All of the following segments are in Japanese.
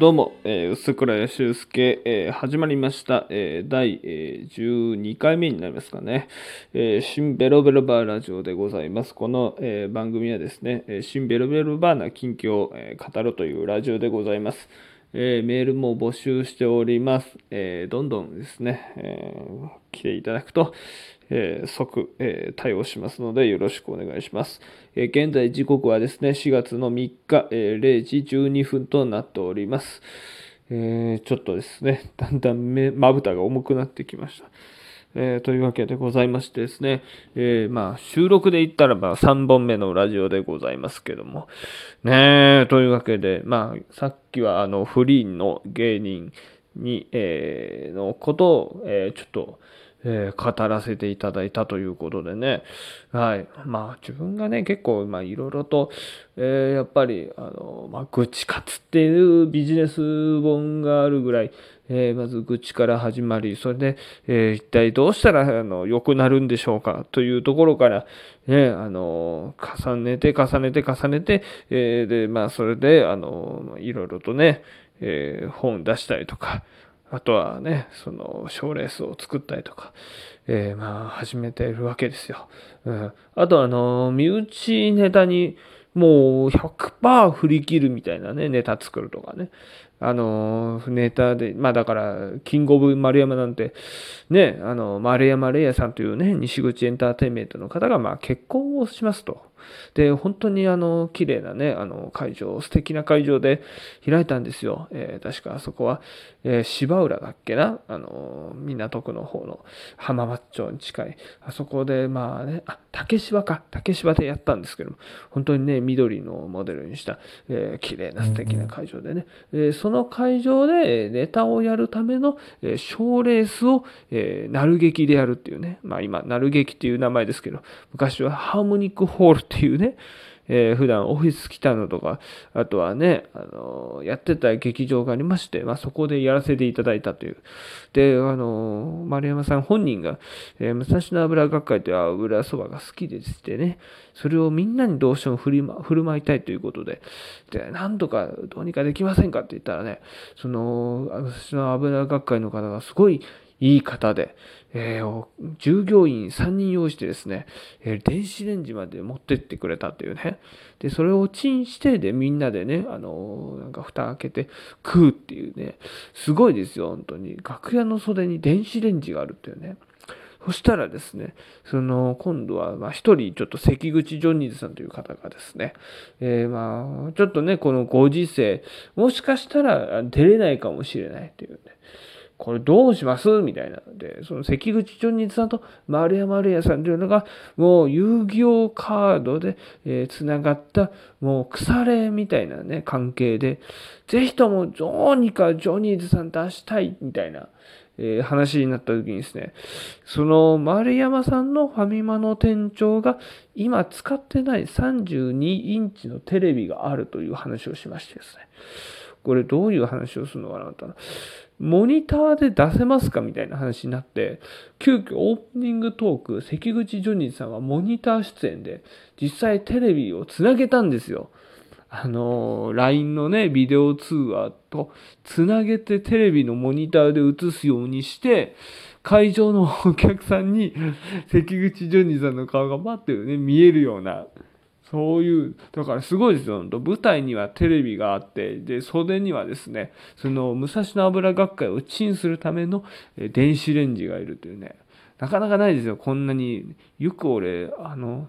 どうも、えー、薄倉修介、えー、始まりました、えー、第、えー、12回目になりますかね、えー、新ベロベロバーラジオでございます。この、えー、番組はですね、えー、新ベロベロバーな近況を、えー、語るというラジオでございます。えー、メールも募集しております。えー、どんどんですね、えー、来ていただくと、え、即、え、対応しますのでよろしくお願いします。え、現在時刻はですね、4月の3日、え0時12分となっております。えちょっとですね、だんだん目まぶたが重くなってきました。え、というわけでございましてですね、え、まあ、収録で言ったらば3本目のラジオでございますけども、ねというわけで、まあ、さっきはあの、フリーの芸人に、え、のことを、えちょっと、えー、語らせていただいたということでね、はい。まあ自分がね、結構、まあいろいろと、えー、やっぱり、あの、まあ愚痴活っていうビジネス本があるぐらい、えー、まず愚痴から始まり、それで、え、一体どうしたら、あの、良くなるんでしょうかというところから、ね、あの、重ねて重ねて重ねて、え、で、まあそれで、あの、いろいろとね、え、本出したりとか、あとはね、その、賞レースを作ったりとか、えー、まあ、始めてるわけですよ。うん。あと、あの、身内ネタに、もう100%振り切るみたいなね、ネタ作るとかね。あの、ネタで、まあだから、キングオブ丸山なんて、ね、あの、丸山礼也さんというね、西口エンターテインメントの方が、まあ結婚をしますと。で、本当にあの、綺麗なね、あの、会場、素敵な会場で開いたんですよ。えー、確かあそこは、えー、芝浦だっけな？あの、港区の方の浜松町に近い。あそこで、まあね、あ、竹芝か。竹芝でやったんですけども、本当にね、緑のモデルにした、えー、綺麗な素敵な会場でね、えー、その会場でネタをやるための、えー、賞レースを、えー、なる劇でやるっていうね、まあ今、なる劇っていう名前ですけど、昔はハーモニックホールっていうね、えー、普段オフィス来たのとか、あとはね、あのー、やってた劇場がありまして、まあ、そこでやらせていただいたという。で、あのー、丸山さん本人が、えー、武蔵野油学会という油そばが好きでしてね、それをみんなにどうしても振り、ま、振る舞いたいということで、で、なんとかどうにかできませんかって言ったらね、その、武蔵野油学会の方がすごいいい方で、えー、従業員3人用意してですね、えー、電子レンジまで持ってってくれたっていうね。で、それをチンして、で、みんなでね、あのー、なんか蓋開けて食うっていうね、すごいですよ、本当に。楽屋の袖に電子レンジがあるっていうね。そしたらですね、その、今度は、まあ、一人、ちょっと関口ジョニーズさんという方がですね、えー、まあ、ちょっとね、このご時世、もしかしたら出れないかもしれないっていうね。これどうします？みたいな。ので、その関口純日さんと丸山礼也さんというのが、もう遊戯王カードで、えー、繋がった、もう腐れみたいなね、関係で、ぜひともどうにかジョニーズさん出したい、みたいな、えー、話になった時にですね、その丸山さんのファミマの店長が今使ってない32インチのテレビがあるという話をしましてですね、これどういう話をするのかなと。モニターで出せますかみたいな話になって、急遽オープニングトーク、関口ジョニーさんはモニター出演で、実際テレビをつなげたんですよ。あの、LINE のね、ビデオ通話とつなげてテレビのモニターで映すようにして、会場のお客さんに関口ジョニーさんの顔が待ってるね、見えるようなそういう、だからすごいですよ。舞台にはテレビがあって、で、袖にはですね、その武蔵野油学会をチンするための電子レンジがいるというね、なかなかないですよ。こんなに、よく俺、あの、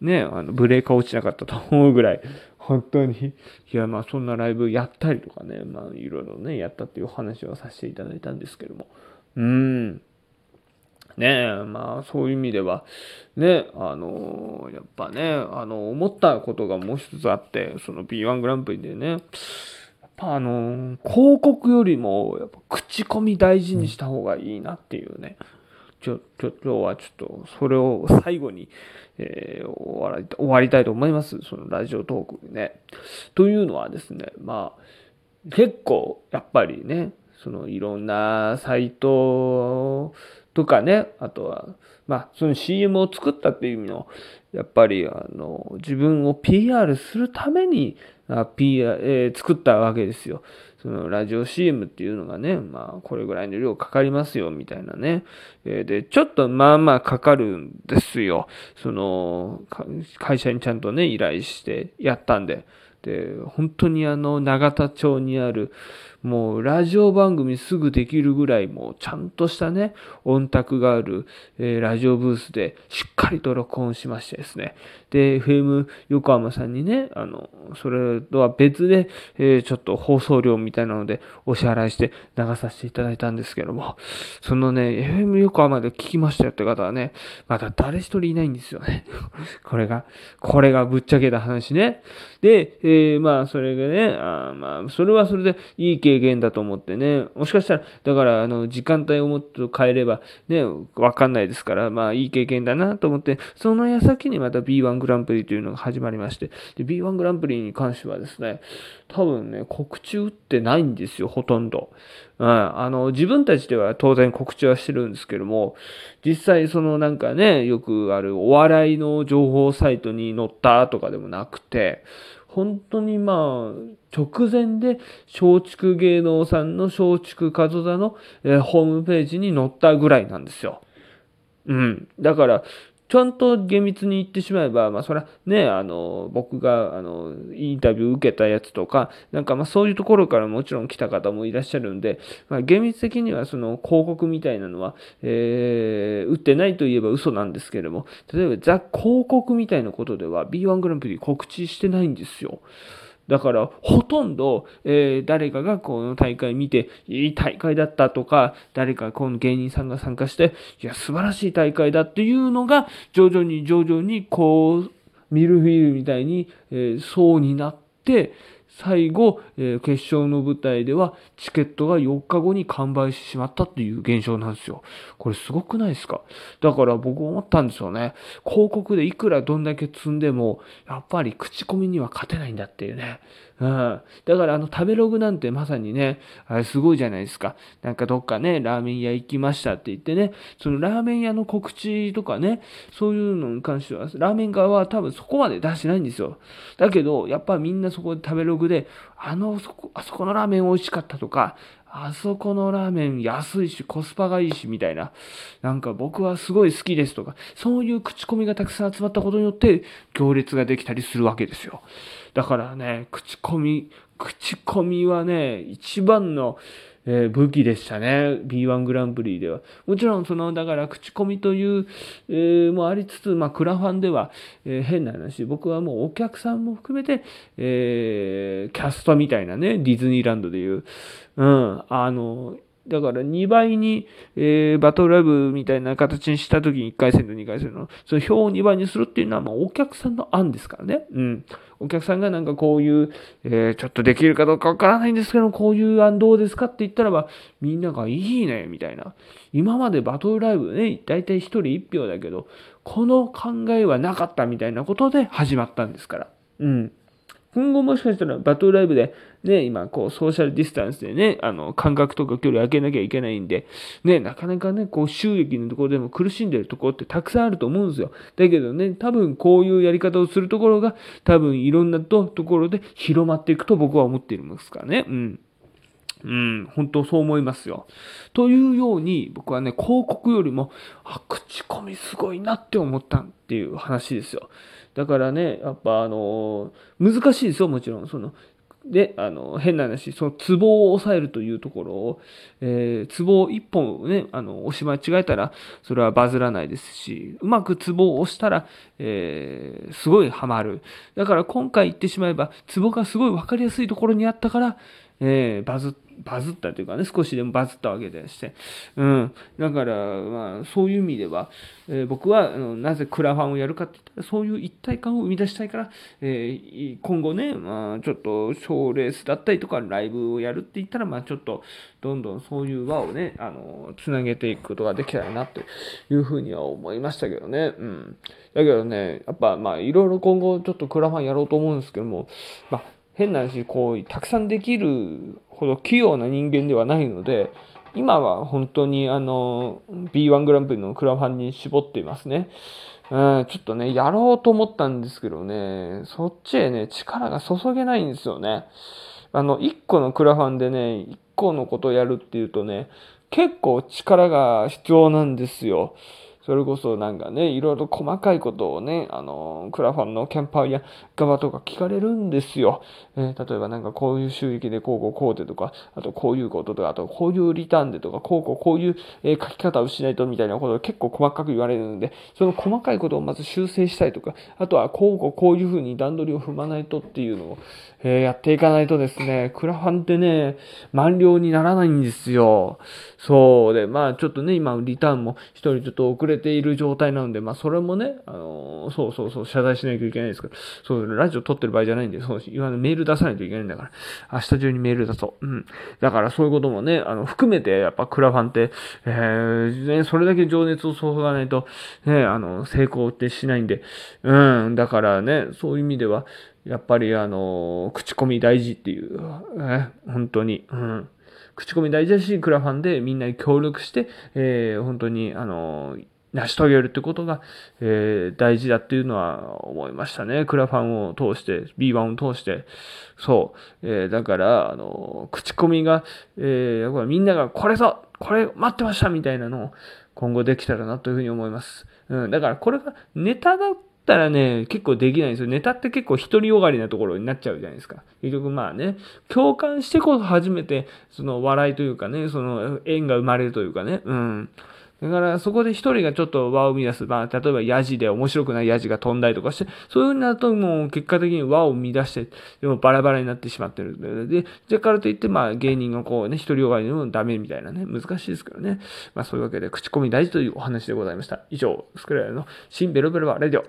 ね、あのブレーカー落ちなかったと思うぐらい、本当に、いや、まあそんなライブやったりとかね、まあいろいろね、やったっていうお話をさせていただいたんですけども、うん。ねえ、まあそういう意味では、ね、あの、やっぱね、あの、思ったことがもう一つあって、その B1 グランプリでね、やっぱあの、広告よりも、やっぱ口コミ大事にした方がいいなっていうね、ちょ、ちょ、今日はちょっと、それを最後に、えー、終わり、終わりたいと思います。そのラジオトークね。というのはですね、まあ、結構、やっぱりね、そのいろんなサイトとかね、あとは、まあ、その CM を作ったっていう意味の、やっぱり、あの、自分を PR するために、あ PR、えー、作ったわけですよ。そのラジオ CM っていうのがね、まあ、これぐらいの量かかりますよ、みたいなね。えー、で、ちょっとまあまあかかるんですよ。その、会社にちゃんとね、依頼してやったんで。で、本当にあの、永田町にある、もうラジオ番組すぐできるぐらいもうちゃんとしたね、音卓がある、えー、ラジオブースでしっかりと録音しましてですね。で、FM 横浜さんにね、あの、それとは別で、えー、ちょっと放送料みたいなのでお支払いして流させていただいたんですけども、そのね、FM 横浜で聞きましたよって方はね、まだ誰一人いないんですよね。これが、これがぶっちゃけた話ね。で、えー、まあ、それがね、あまあ、それはそれでいい経軽減だと思ってね、もしかしたら、だから、あの、時間帯をもっと変えれば、ね、わかんないですから、まあ、いい経験だなと思って、その矢先にまた B1 グランプリというのが始まりまして、で、B1 グランプリに関してはですね、多分ね、告知打ってないんですよ、ほとんど。うん、あの、自分たちでは当然告知はしてるんですけども、実際そのなんかね、よくあるお笑いの情報サイトに載ったとかでもなくて、本当にまあ、直前で松竹芸能さんの松竹門座の、えー、ホームページに載ったぐらいなんですよ。うん。だから、ちゃんと厳密に言ってしまえば、まあ、それはね、あの、僕が、あの、インタビュー受けたやつとか、なんかまあそういうところからもちろん来た方もいらっしゃるんで、まあ、厳密的にはその広告みたいなのは、えー、打ってないといえば嘘なんですけれども、例えばザ広告みたいなことでは B1 グランプリ告知してないんですよ。だから、ほとんど、えー、誰かがこの大会見て、いい大会だったとか、誰かこの芸人さんが参加して、いや、素晴らしい大会だっていうのが、徐々に徐々に、こう、ミルフィーユみたいに、えー、層になって、最後、えー、決勝の舞台ではチケットが4日後に完売してしまったっていう現象なんですよ。これすごくないですか？だから僕思ったんですよね。広告でいくらどんだけ積んでも、やっぱり口コミには勝てないんだっていうね。うん。だからあの食べログなんてまさにね、あれすごいじゃないですか。なんかどっかね、ラーメン屋行きましたって言ってね、そのラーメン屋の告知とかね、そういうのに関しては、ラーメン側は多分そこまで出してないんですよ。だけど、やっぱみんなそこで食べログで、あの、そこ、あそこのラーメン美味しかったとか、あそこのラーメン安いし、コスパがいいし、みたいな。なんか僕はすごい好きですとか、そういう口コミがたくさん集まったことによって、行列ができたりするわけですよ。だからね、口コミ、口コミはね、一番の、えー、武器でしたね。B1 グランプリでは。もちろん、その、だから口コミという、えー、もありつつ、まあ、クラファンでは、えー、変な話、僕はもうお客さんも含めて、えー、キャストみたいなね、ディズニーランドでいう、うん、あの、だから2倍に、えー、バトルライブみたいな形にしたときに1回戦と2回戦の、その表を2倍にするっていうのは、まあ、お客さんの案ですからね。うん。お客さんがなんかこういう、えー、ちょっとできるかどうかわからないんですけど、こういう案どうですかって言ったらば、みんながいいね、みたいな。今までバトルライブね、だいたい1人1票だけど、この考えはなかったみたいなことで始まったんですから。うん。今後もしかしたらバトルライブで、ね、今、こう、ソーシャルディスタンスでね、あの、間隔とか距離を空けなきゃいけないんで、ね、なかなかね、こう、収益のところでも苦しんでるところってたくさんあると思うんですよ。だけどね、多分こういうやり方をするところが、多分いろんなところで広まっていくと僕は思っていますからね。うん。うん、本当そう思いますよ。というように、僕はね、広告よりも、あ、口コミすごいなって思ったっていう話ですよ。だからね、やっぱあのー、難しいですよ、もちろん。その、で、あの、変な話、そのツボを抑えるというところを、えー、ツボを一本ね、あの、押し間違えたら、それはバズらないですし、うまくツボを押したら、えー、すごいハマる。だから今回言ってしまえば、ツボがすごいわかりやすいところにあったから、えー、バズバズったというかね、少しでもバズったわけでして。うん。だから、まあ、そういう意味では、えー、僕は、あのなぜクラファンをやるかって言ったら、そういう一体感を生み出したいから、えー、今後ね、まあ、ちょっと、賞レースだったりとか、ライブをやるって言ったら、まあ、ちょっと、どんどんそういう輪をね、あの、つなげていくことができたらな、というふうには思いましたけどね。うん。だけどね、やっぱ、まあ、いろいろ今後、ちょっとクラファンやろうと思うんですけども、まあ、変な話、こう、たくさんできるほど器用な人間ではないので、今は本当にあの、B1 グランプリのクラファンに絞っていますね。うん、ちょっとね、やろうと思ったんですけどね、そっちへね、力が注げないんですよね。あの、1個のクラファンでね、1個のことをやるっていうとね、結構力が必要なんですよ。それこそなんかね、いろいろ細かいことをね、あの、クラファンのキャンパーや側とか聞かれるんですよ。えー、例えばなんかこういう収益でこうこうこうでとか、あとこういうこととか、あとこういうリターンでとか、こうこうこういう、え書き方をしないとみたいなことを結構細かく言われるので、その細かいことをまず修正したいとか、あとはこうこうこういうふうに段取りを踏まないとっていうのを、えー、やっていかないとですね、クラファンってね、満了にならないんですよ。そうで、まあちょっとね、今リターンも一人ちょっと遅れている状態なので、まあそれもね、あのー、そうそうそう、謝罪しないといけないですから、そう、ラジオ撮ってる場合じゃないんで、そう、今のメール出さないといけないんだから、明日中にメール出そう。うん。だからそういうこともね、あの、含めて、やっぱクラファンって、えー、ね、それだけ情熱を注がないと、ね、あの、成功ってしないんで、うん、だからね、そういう意味では、やっぱりあの、口コミ大事っていう、ね、本当に、うん。口コミ大事だし、クラファンでみんなに協力して、えー、本当に、あの、成し遂げるってことが、えー、大事だっていうのは思いましたね。クラファンを通して、B1 を通して。そう。えー、だから、あの、口コミが、えー、やっぱみんながこれぞこれ待ってましたみたいなのを今後できたらなというふうに思います。うん。だからこれがネタだたらね、結構できないんですよ。ネタって結構独りよがりなところになっちゃうじゃないですか。結局まあね、共感してこそ初めて、その笑いというかね、その縁が生まれるというかね、うん。だからそこで一人がちょっと輪を生み出す。まあ、例えばヤジで面白くないヤジが飛んだりとかして、そういう風になるともう結果的に輪を生み出して、でもバラバラになってしまってる。で、だからといってまあ芸人がこうね、一人よがりでもダメみたいなね、難しいですけどね。まあそういうわけで口コミ大事というお話でございました。以上、スクライルの新ベロベロバレディオ。